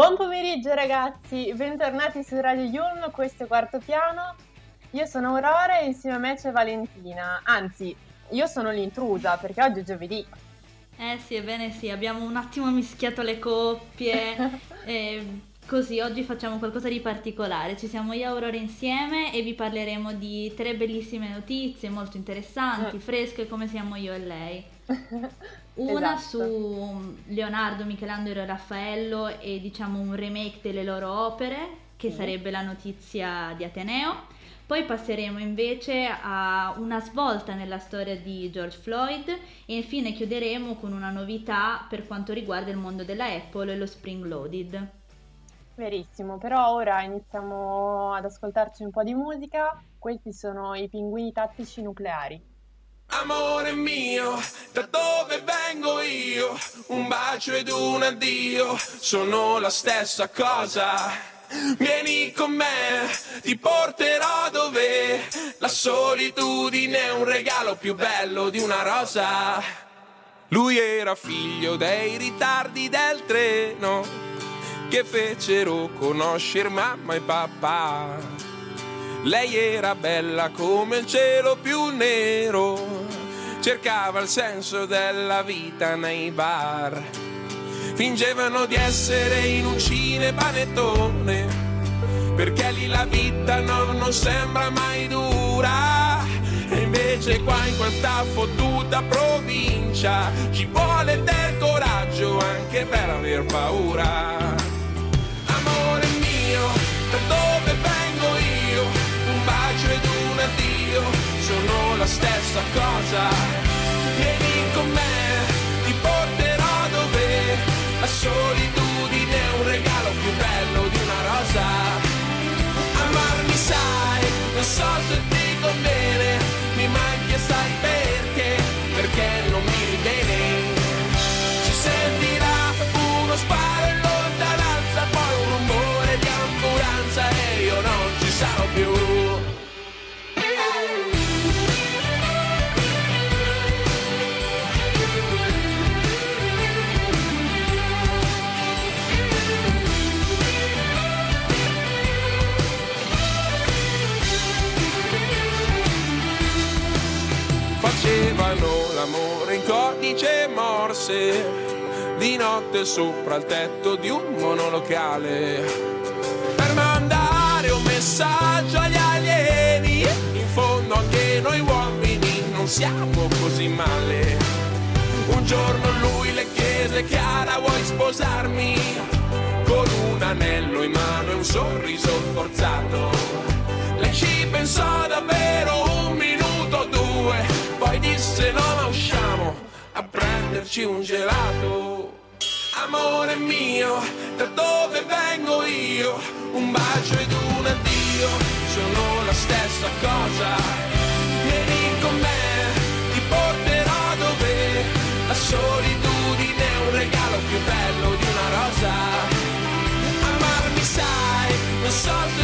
Buon pomeriggio ragazzi, bentornati su Radio Yulm, questo Quarto Piano. Io sono Aurora e insieme a me c'è Valentina, anzi io sono l'intrusa perché oggi è giovedì. Eh sì, ebbene sì, abbiamo un attimo mischiato le coppie, e così oggi facciamo qualcosa di particolare. Ci siamo io e Aurora insieme e vi parleremo di tre bellissime notizie molto interessanti, mm. fresche come siamo io e lei. Una esatto. su Leonardo, Michelangelo e Raffaello e diciamo un remake delle loro opere, che sì. sarebbe la notizia di Ateneo. Poi passeremo invece a una svolta nella storia di George Floyd e infine chiuderemo con una novità per quanto riguarda il mondo della Apple e lo Spring Loaded. Verissimo, però ora iniziamo ad ascoltarci un po' di musica. Questi sono i pinguini tattici nucleari. Amore mio, da dove vengo io? Un bacio ed un addio sono la stessa cosa. Vieni con me, ti porterò dove la solitudine è un regalo più bello di una rosa. Lui era figlio dei ritardi del treno che fecero conoscere mamma e papà. Lei era bella come il cielo più nero, cercava il senso della vita nei bar. Fingevano di essere in un cinepanettone, perché lì la vita no, non sembra mai dura. E invece qua in questa fottuta provincia ci vuole del coraggio anche per aver paura. Amore mio, da dove vengo io? addio sono la stessa cosa. Vieni con me, morse, di notte sopra il tetto di un monolocale, per mandare un messaggio agli alieni, in fondo anche noi uomini non siamo così male. Un giorno lui le chiese Chiara vuoi sposarmi? Con un anello in mano e un sorriso forzato. Lei ci pensò davvero un minuto o due poi disse no ma usciamo prenderci un gelato. Amore mio, da dove vengo io? Un bacio ed un addio sono la stessa cosa. Vieni con me, ti porterò dove la solitudine è un regalo più bello di una rosa. Amarmi sai, non so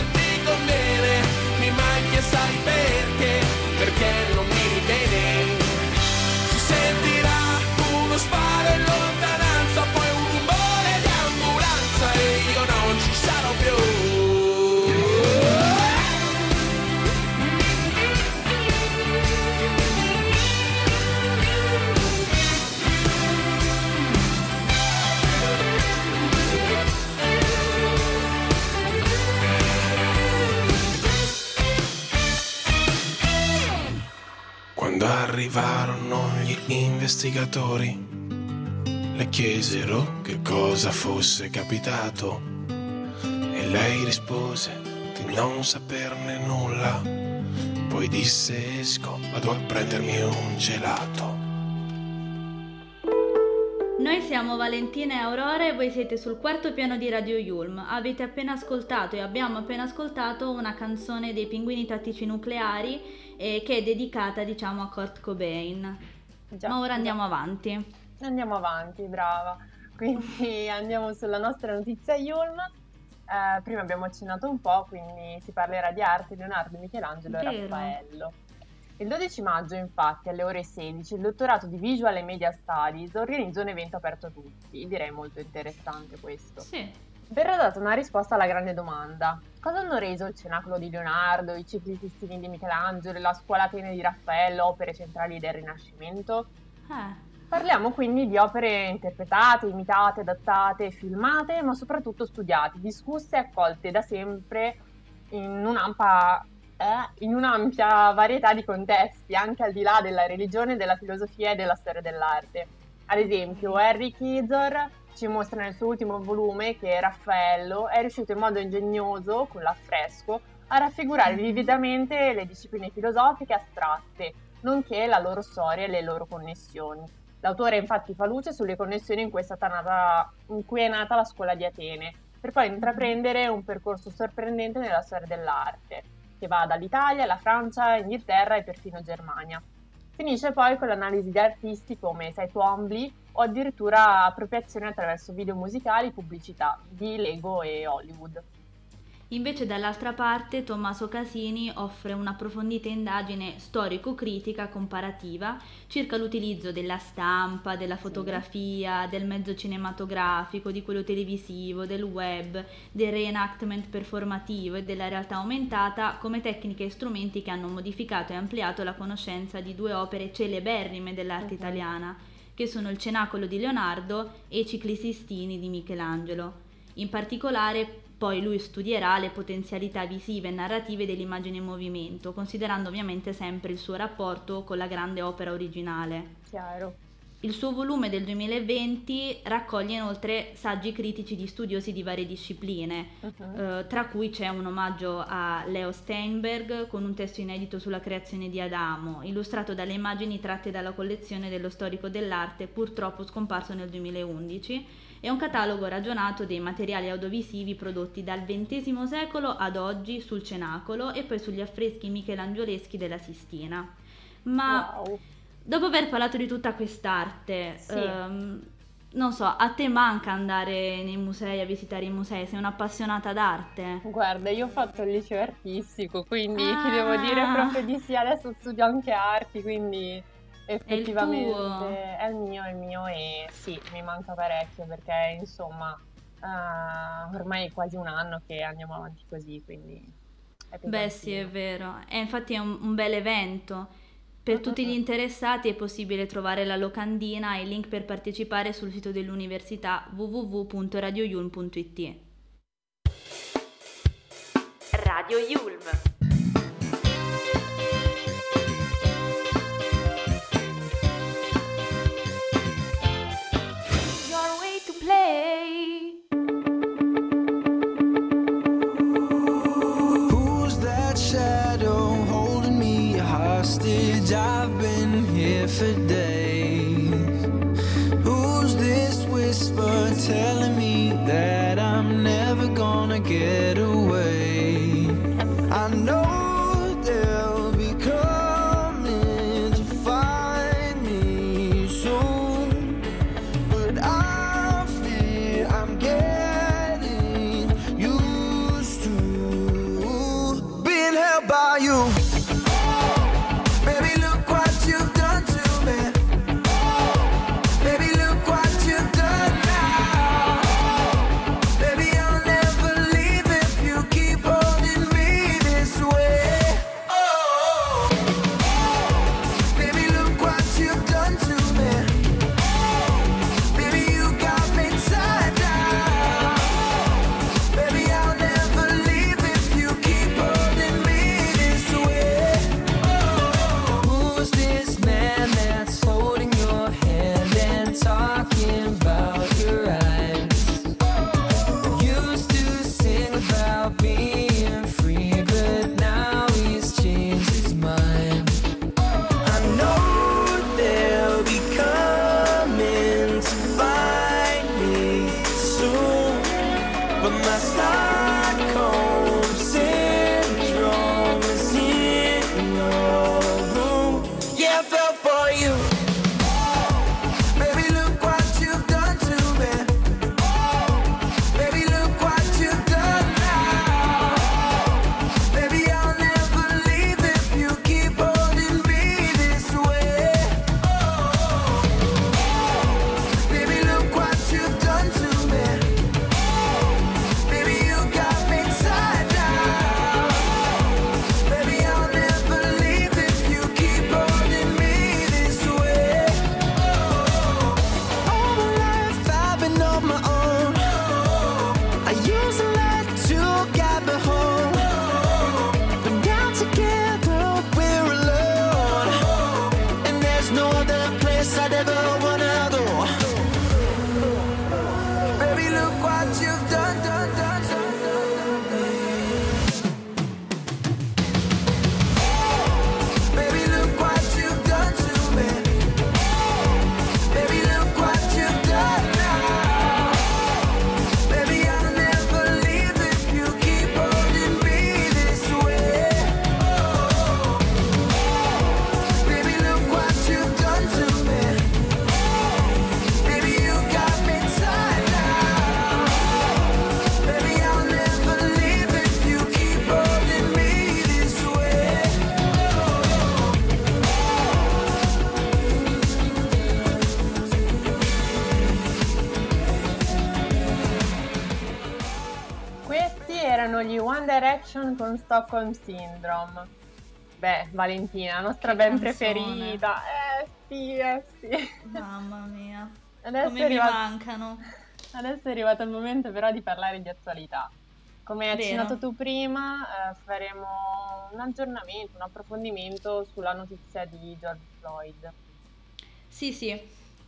investigatori, le chiesero che cosa fosse capitato e lei rispose di non saperne nulla. Poi disse esco, vado a prendermi un gelato. Noi siamo Valentina e Aurora e voi siete sul quarto piano di Radio Yulm. Avete appena ascoltato e abbiamo appena ascoltato una canzone dei Pinguini Tattici Nucleari eh, che è dedicata, diciamo, a Kurt Cobain. Già, Ma ora andiamo già. avanti. Andiamo avanti, brava. Quindi andiamo sulla nostra notizia Yulm. Eh, prima abbiamo accennato un po', quindi si parlerà di arte, Leonardo, Michelangelo Vero. e Raffaello. Il 12 maggio, infatti, alle ore 16, il dottorato di Visual e Media Studies organizza un evento aperto a tutti. Direi molto interessante questo. Sì. Verrà data una risposta alla grande domanda. Cosa hanno reso il cenacolo di Leonardo, i cicli fistini di Michelangelo, la scuola Atene di Raffaello, opere centrali del Rinascimento? Eh. Parliamo quindi di opere interpretate, imitate, adattate, filmate, ma soprattutto studiate, discusse e accolte da sempre in un'ampia eh, in un'ampia varietà di contesti, anche al di là della religione, della filosofia e della storia dell'arte. Ad esempio, Henry Kizor ci mostra nel suo ultimo volume che Raffaello è riuscito in modo ingegnoso, con l'affresco, a raffigurare vividamente le discipline filosofiche astratte, nonché la loro storia e le loro connessioni. L'autore infatti fa luce sulle connessioni in cui è, nata, in cui è nata la scuola di Atene, per poi intraprendere un percorso sorprendente nella storia dell'arte che va dall'Italia alla Francia, Inghilterra e perfino Germania. Finisce poi con l'analisi di artisti come Sai Twombly o addirittura appropriazione attraverso video musicali pubblicità di Lego e Hollywood. Invece dall'altra parte Tommaso Casini offre un'approfondita indagine storico-critica comparativa circa l'utilizzo della stampa, della fotografia, del mezzo cinematografico, di quello televisivo, del web, del reenactment performativo e della realtà aumentata come tecniche e strumenti che hanno modificato e ampliato la conoscenza di due opere celeberrime dell'arte uh-huh. italiana, che sono il Cenacolo di Leonardo e i Cicli Sistini di Michelangelo. In particolare poi lui studierà le potenzialità visive e narrative dell'immagine in movimento, considerando ovviamente sempre il suo rapporto con la grande opera originale. Chiaro. Il suo volume del 2020 raccoglie inoltre saggi critici di studiosi di varie discipline, uh-huh. eh, tra cui c'è un omaggio a Leo Steinberg con un testo inedito sulla creazione di Adamo, illustrato dalle immagini tratte dalla collezione dello storico dell'arte, purtroppo scomparso nel 2011, è un catalogo ragionato dei materiali audiovisivi prodotti dal XX secolo ad oggi sul cenacolo e poi sugli affreschi michelangioleschi della Sistina. Ma wow. Dopo aver parlato di tutta quest'arte, sì. ehm, non so, a te manca andare nei musei, a visitare i musei? Sei un'appassionata d'arte? Guarda, io ho fatto il liceo artistico, quindi ah. ti devo dire proprio di sì, adesso studio anche arti, quindi effettivamente è il, è il, mio, è il mio e sì, mi manca parecchio perché insomma uh, ormai è quasi un anno che andiamo avanti così, quindi... Beh sì, è vero, e infatti è un, un bel evento. Per tutti gli interessati è possibile trovare la locandina e il link per partecipare sul sito dell'università www.radioyulm.it. Radio Yulm Con Stockholm Syndrome. Beh, Valentina, nostra ben preferita. Eh sì, eh sì. Mamma mia. Adesso Come arrivato... mi mancano. Adesso è arrivato il momento però di parlare di attualità. Come hai accennato tu prima, eh, faremo un aggiornamento, un approfondimento sulla notizia di George Floyd. Sì, sì,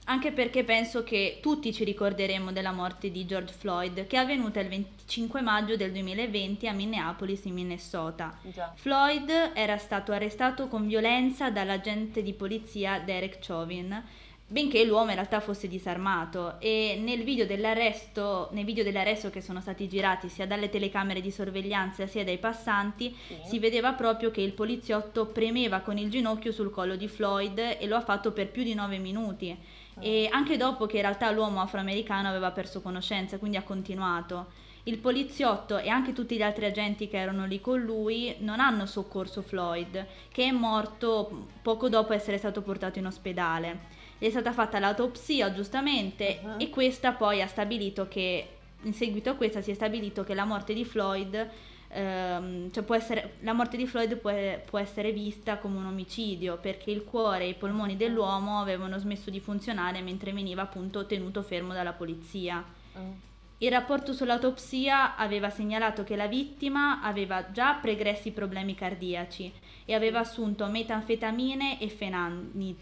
anche perché penso che tutti ci ricorderemo della morte di George Floyd, che è avvenuta il 25 maggio del 2020 a Minneapolis, in Minnesota. Già. Floyd era stato arrestato con violenza dall'agente di polizia Derek Chauvin, benché l'uomo in realtà fosse disarmato e nel video dell'arresto, nei video dell'arresto che sono stati girati sia dalle telecamere di sorveglianza sia dai passanti, sì. si vedeva proprio che il poliziotto premeva con il ginocchio sul collo di Floyd e lo ha fatto per più di nove minuti e anche dopo che in realtà l'uomo afroamericano aveva perso conoscenza, quindi ha continuato. Il poliziotto e anche tutti gli altri agenti che erano lì con lui non hanno soccorso Floyd, che è morto poco dopo essere stato portato in ospedale. Gli è stata fatta l'autopsia giustamente uh-huh. e questa poi ha stabilito che, in seguito a questa si è stabilito che la morte di Floyd ehm, cioè essere, la morte di Floyd può, può, essere vista come un omicidio perché il cuore e i polmoni dell'uomo avevano smesso di funzionare mentre veniva appunto tenuto fermo dalla polizia. Mm. Il rapporto sull'autopsia aveva segnalato che la vittima aveva già pregressi problemi cardiaci e aveva assunto metanfetamine e, fenani,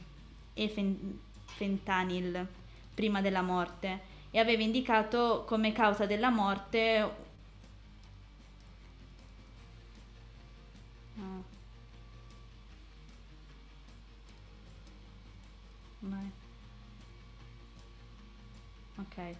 e fen, fentanil prima della morte e aveva indicato come causa della morte Vai. Ok.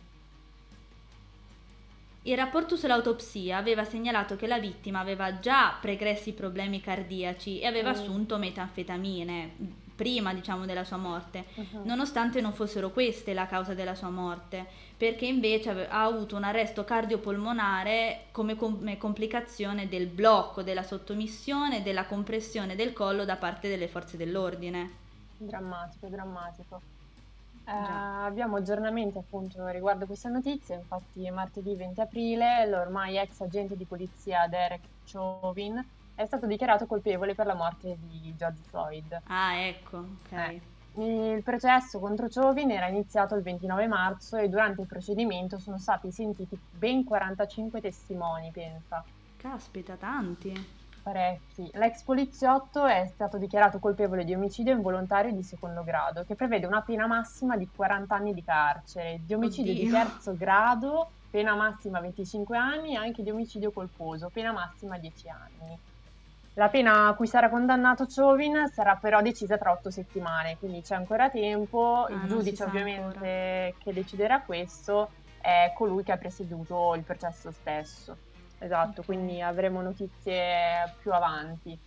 Il rapporto sull'autopsia aveva segnalato che la vittima aveva già pregressi problemi cardiaci e aveva mm. assunto metanfetamine prima, diciamo, della sua morte, uh-huh. nonostante non fossero queste la causa della sua morte, perché invece ha avuto un arresto cardiopolmonare come, come complicazione del blocco, della sottomissione, della compressione del collo da parte delle forze dell'ordine. Drammatico, drammatico. Eh, abbiamo aggiornamenti appunto riguardo questa notizia, infatti martedì 20 aprile l'ormai ex agente di polizia Derek Chauvin è stato dichiarato colpevole per la morte di George Floyd. Ah, ecco, ok. Eh. Il processo contro Chauvin era iniziato il 29 marzo e durante il procedimento sono stati sentiti ben 45 testimoni, pensa. Caspita, tanti. Parecchi. L'ex poliziotto è stato dichiarato colpevole di omicidio involontario di secondo grado, che prevede una pena massima di 40 anni di carcere, di omicidio Oddio. di terzo grado, pena massima 25 anni, e anche di omicidio colposo, pena massima 10 anni. La pena a cui sarà condannato Chauvin sarà però decisa tra otto settimane, quindi c'è ancora tempo. Ah, il giudice ovviamente ancora. che deciderà questo è colui che ha presieduto il processo stesso. Esatto, okay. quindi avremo notizie più avanti.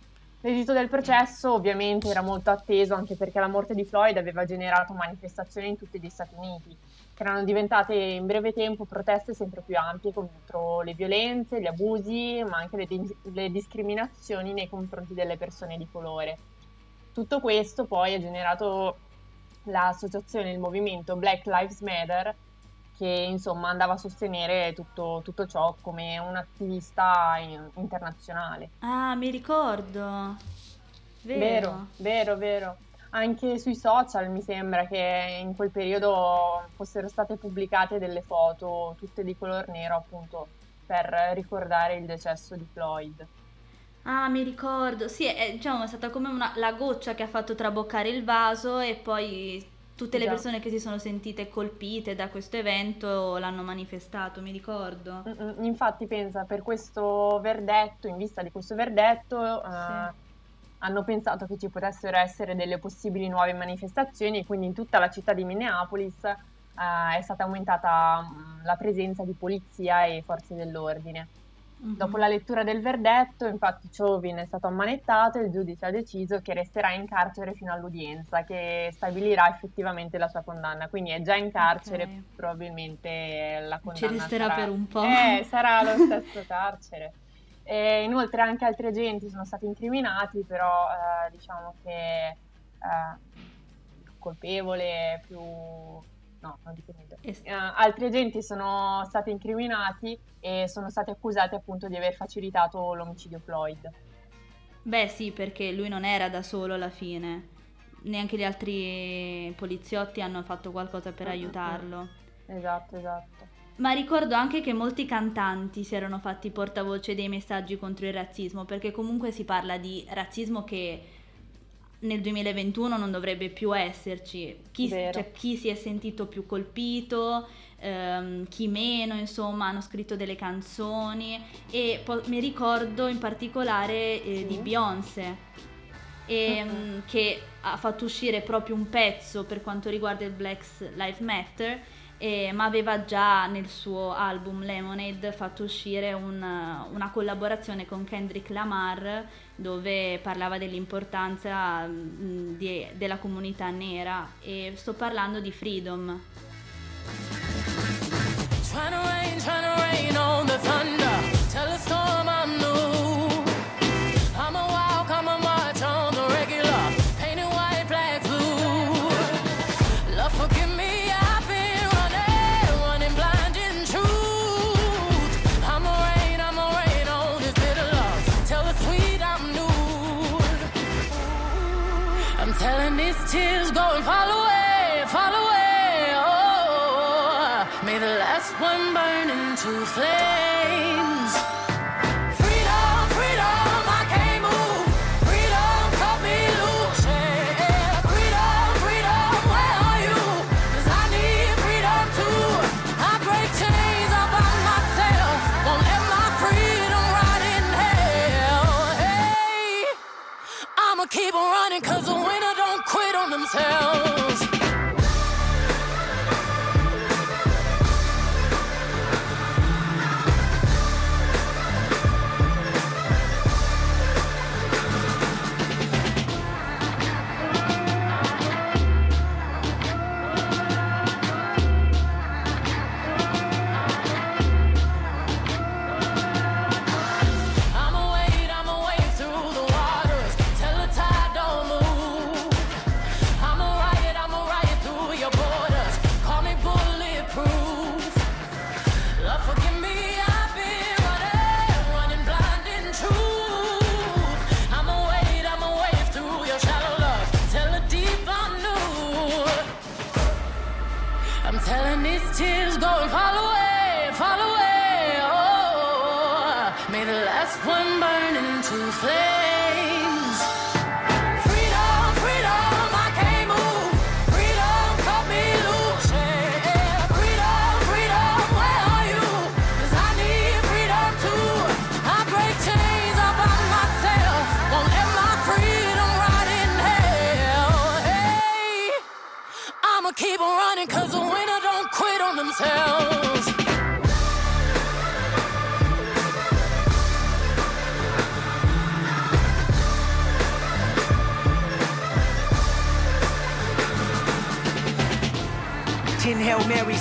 L'esito del processo ovviamente era molto atteso anche perché la morte di Floyd aveva generato manifestazioni in tutti gli Stati Uniti che erano diventate in breve tempo proteste sempre più ampie contro le violenze, gli abusi, ma anche le, di- le discriminazioni nei confronti delle persone di colore. Tutto questo poi ha generato l'associazione, il movimento Black Lives Matter, che insomma andava a sostenere tutto, tutto ciò come un attivista in- internazionale. Ah, mi ricordo. Vero, vero, vero. vero anche sui social mi sembra che in quel periodo fossero state pubblicate delle foto tutte di color nero appunto per ricordare il decesso di Floyd. Ah, mi ricordo, sì, è, diciamo, è stata come una, la goccia che ha fatto traboccare il vaso e poi tutte le persone che si sono sentite colpite da questo evento l'hanno manifestato, mi ricordo. Infatti pensa, per questo verdetto, in vista di questo verdetto, sì. uh, hanno pensato che ci potessero essere delle possibili nuove manifestazioni e quindi in tutta la città di Minneapolis eh, è stata aumentata la presenza di polizia e forze dell'ordine. Mm-hmm. Dopo la lettura del verdetto, infatti, Chauvin è stato ammanettato e il giudice ha deciso che resterà in carcere fino all'udienza, che stabilirà effettivamente la sua condanna. Quindi è già in carcere, okay. probabilmente la condanna ci resterà sarà... per un po'. Eh, sarà lo stesso carcere. E inoltre anche altri agenti sono stati incriminati, però eh, diciamo che eh, colpevole più no, non detenuto. Es- uh, altri agenti sono stati incriminati e sono stati accusati appunto di aver facilitato l'omicidio Floyd. Beh sì, perché lui non era da solo alla fine, neanche gli altri poliziotti hanno fatto qualcosa per mm-hmm. aiutarlo. Esatto, esatto. Ma ricordo anche che molti cantanti si erano fatti portavoce dei messaggi contro il razzismo, perché comunque si parla di razzismo che nel 2021 non dovrebbe più esserci. Chi, cioè, chi si è sentito più colpito, ehm, chi meno, insomma, hanno scritto delle canzoni e po- mi ricordo in particolare eh, di Beyoncé. E, uh-huh. che ha fatto uscire proprio un pezzo per quanto riguarda il Black Lives Matter eh, ma aveva già nel suo album Lemonade fatto uscire un, una collaborazione con Kendrick Lamar dove parlava dell'importanza mh, di, della comunità nera e sto parlando di Freedom. Trying to rain, trying to rain Telling these tears go and fall away, fall away. Oh, may the last one burn into flames.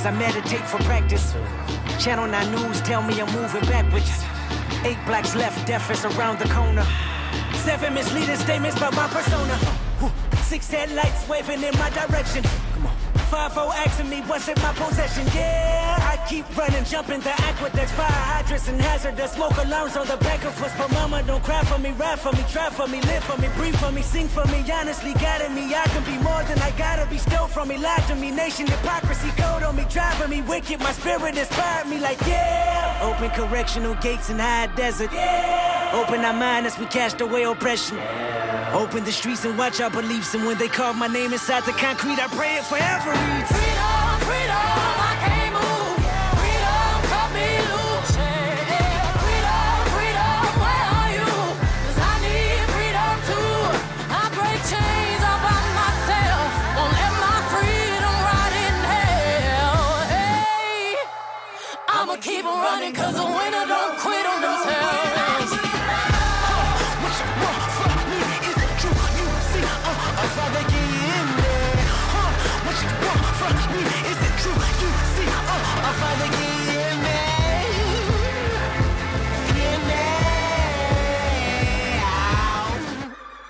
I meditate for practice. Channel 9 News tell me I'm moving backwards. Eight blacks left, death is around the corner. Seven misleading statements about my persona. Six headlights waving in my direction. Come on. Five O asking me what's in my possession. Yeah, keep running, jumping the aqueducts, fire hydrants and hazardous smoke alarms on the back of us. But mama, don't cry for me, ride for me, try for me, live for me, breathe for me, sing for me. Honestly, guiding me, I can be more than I gotta be. Stole from me, lied to me, nation hypocrisy, code on me, driving me wicked. My spirit inspired me, like yeah. Open correctional gates in high desert. Yeah. Open our mind as we cast away oppression. Yeah. Open the streets and watch our beliefs. And when they carve my name inside the concrete, I pray it forever. Freedom, freedom. Me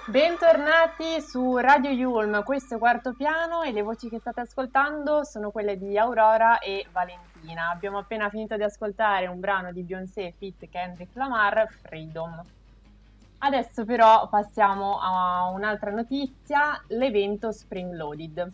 Bentornati su Radio Yulm, questo è Quarto Piano e le voci che state ascoltando sono quelle di Aurora e Valentina. Abbiamo appena finito di ascoltare un brano di Beyoncé Fit Kendrick Lamar, Freedom. Adesso però passiamo a un'altra notizia, l'evento Spring Loaded.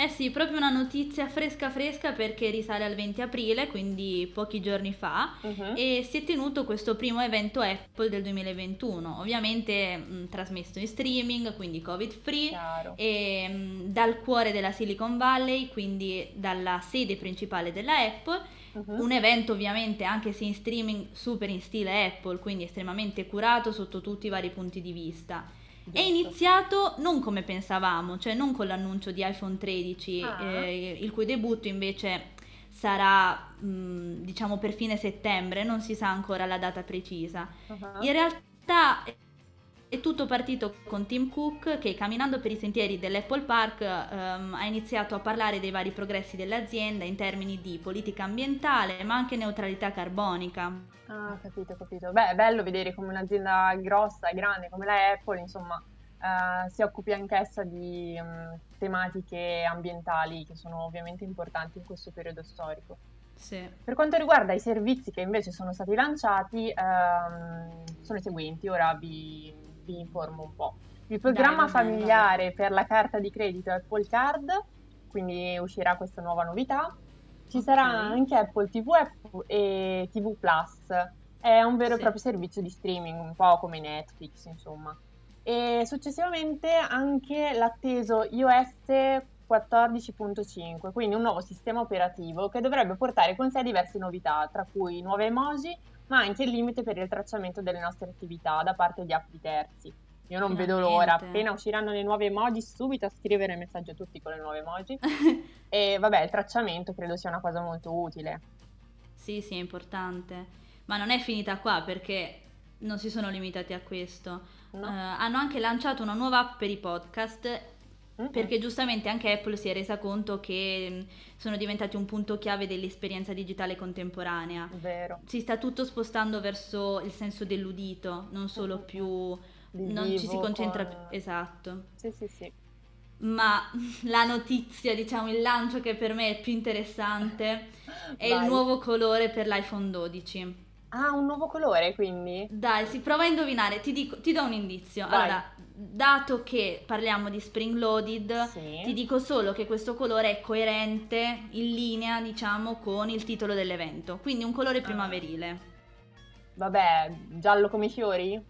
Eh sì, proprio una notizia fresca fresca perché risale al 20 aprile, quindi pochi giorni fa, uh-huh. e si è tenuto questo primo evento Apple del 2021, ovviamente mh, trasmesso in streaming, quindi covid free, Chiaro. e mh, dal cuore della Silicon Valley, quindi dalla sede principale della Apple, uh-huh. un evento ovviamente anche se in streaming super in stile Apple, quindi estremamente curato sotto tutti i vari punti di vista. È iniziato non come pensavamo, cioè non con l'annuncio di iPhone 13, ah. eh, il cui debutto invece sarà mh, diciamo per fine settembre, non si sa ancora la data precisa. Uh-huh. In realtà è tutto partito con Tim Cook che camminando per i sentieri dell'Apple Park um, ha iniziato a parlare dei vari progressi dell'azienda in termini di politica ambientale ma anche neutralità carbonica. Ah, capito, capito. Beh, è bello vedere come un'azienda grossa e grande come la Apple, insomma, uh, si occupi anch'essa di um, tematiche ambientali che sono ovviamente importanti in questo periodo storico. Sì. Per quanto riguarda i servizi che invece sono stati lanciati, um, sono i seguenti, ora vi vi informo un po'. Il programma dai, familiare dai. per la carta di credito Apple Card, quindi uscirà questa nuova novità. Ci okay. sarà anche Apple TV e TV Plus. È un vero sì. e proprio servizio di streaming, un po' come Netflix, insomma. E successivamente anche l'atteso iOS 14.5, quindi un nuovo sistema operativo che dovrebbe portare con sé diverse novità, tra cui nuove emoji, ma anche il limite per il tracciamento delle nostre attività da parte di app di terzi. Io non vedo l'ora, appena usciranno le nuove emoji, subito a scrivere messaggio a tutti con le nuove emoji. e vabbè, il tracciamento credo sia una cosa molto utile. Sì, sì, è importante. Ma non è finita qua perché non si sono limitati a questo. No. Uh, hanno anche lanciato una nuova app per i podcast Mm-hmm. Perché giustamente anche Apple si è resa conto che mm, sono diventati un punto chiave dell'esperienza digitale contemporanea. Vero. Si sta tutto spostando verso il senso dell'udito, non solo mm-hmm. più... Di non ci si concentra con... più... Esatto. Sì, sì, sì. Ma la notizia, diciamo, il lancio che per me è più interessante è Vai. il nuovo colore per l'iPhone 12. Ah, un nuovo colore quindi? Dai, si prova a indovinare, ti, dico, ti do un indizio. Vai. Allora, dato che parliamo di spring loaded, sì. ti dico solo che questo colore è coerente, in linea, diciamo, con il titolo dell'evento. Quindi un colore ah. primaverile. Vabbè, giallo come i fiori?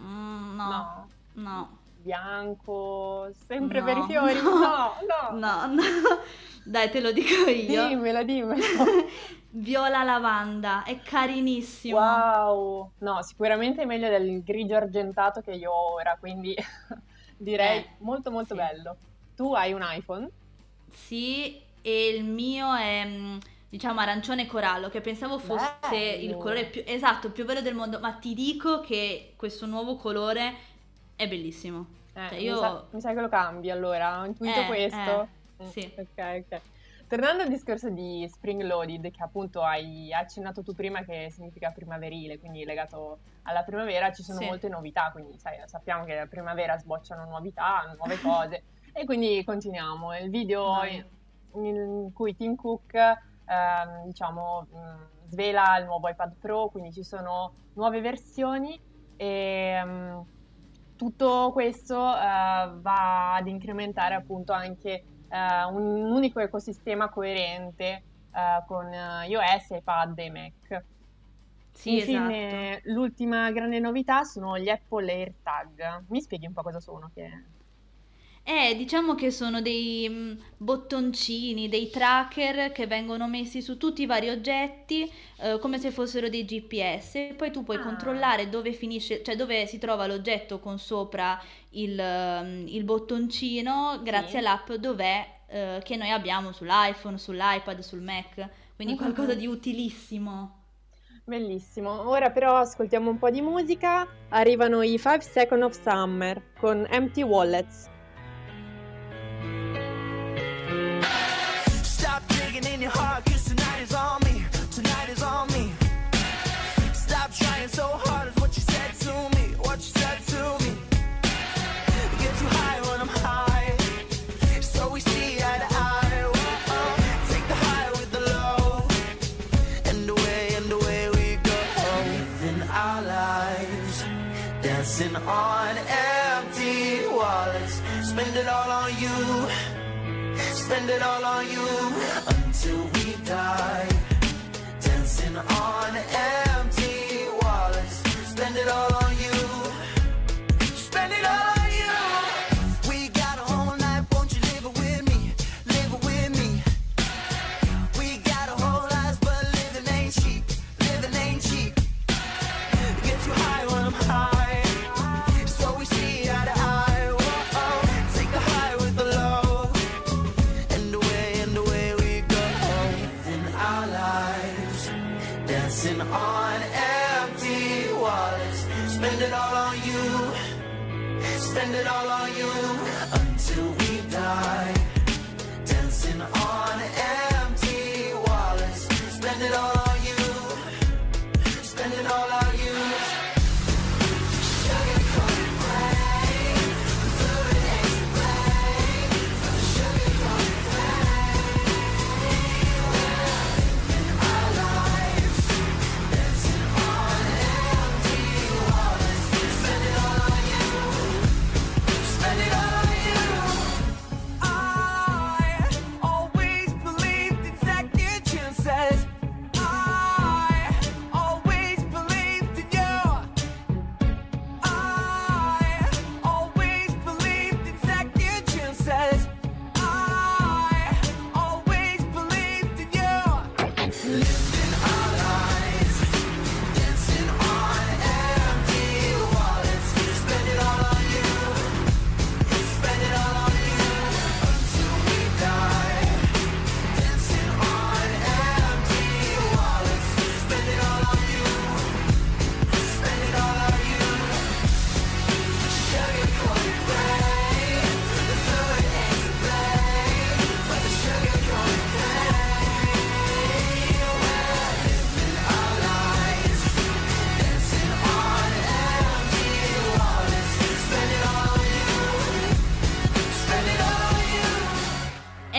Mm, no, no. No. Bianco, sempre no. per i fiori? No, no. No, no. Dai, te lo dico io. Dimmelo, dimmelo. Viola lavanda, è carinissimo. Wow! No, sicuramente è meglio del grigio argentato che io ho ora, quindi direi eh, molto molto sì. bello. Tu hai un iPhone? Sì, e il mio è mm, diciamo arancione corallo, che pensavo fosse bello. il colore più esatto, più bello del mondo, ma ti dico che questo nuovo colore è bellissimo. Eh, cioè io... mi, sa, mi, sa, che lo cambi allora, ho intuito eh, questo. Eh, sì. Ok, ok. Tornando al discorso di spring loaded, che appunto hai accennato tu prima, che significa primaverile, quindi legato alla primavera, ci sono sì. molte novità, quindi sai, sappiamo che la primavera sbocciano novità, nuove cose, e quindi continuiamo. Il video in, in, cui Tim Cook, ehm, diciamo, mh, svela il nuovo iPad Pro, quindi ci sono nuove versioni e... Mh, tutto questo uh, va ad incrementare appunto anche uh, un unico ecosistema coerente uh, con iOS, iPad e Mac. Sì, Infine, esatto. l'ultima grande novità sono gli Apple AirTag. Mi spieghi un po' cosa sono? Che... Eh, diciamo che sono dei mm, bottoncini, dei tracker che vengono messi su tutti i vari oggetti eh, come se fossero dei GPS poi tu puoi ah. controllare dove finisce, cioè dove si trova l'oggetto con sopra il, mm, il bottoncino grazie sì. all'app dov'è eh, che noi abbiamo sull'iPhone, sull'iPad, sul Mac, quindi qualcosa di utilissimo. Bellissimo. Ora però ascoltiamo un po' di musica. Arrivano i 5 Seconds of Summer con Empty Wallets. On empty wallets. Spend it all on you, spend it all on you until we die. Dancing on empty wallets, spend it all on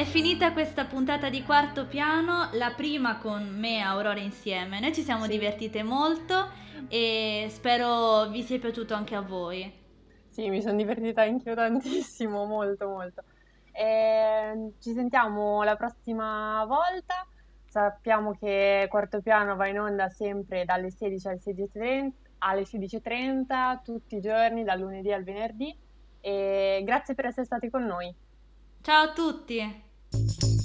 È finita questa puntata di quarto piano, la prima con me e Aurora insieme. Noi ci siamo Sì. divertite molto e spero vi sia piaciuto anche a voi. Sì, mi sono divertita anch'io tantissimo, molto molto. E ci sentiamo la prossima volta. Sappiamo che Quarto Piano va in onda sempre dalle 16 alle 16.30, alle 16.30 tutti i giorni, dal lunedì al venerdì. E grazie per essere stati con noi. Ciao a tutti! Thank you.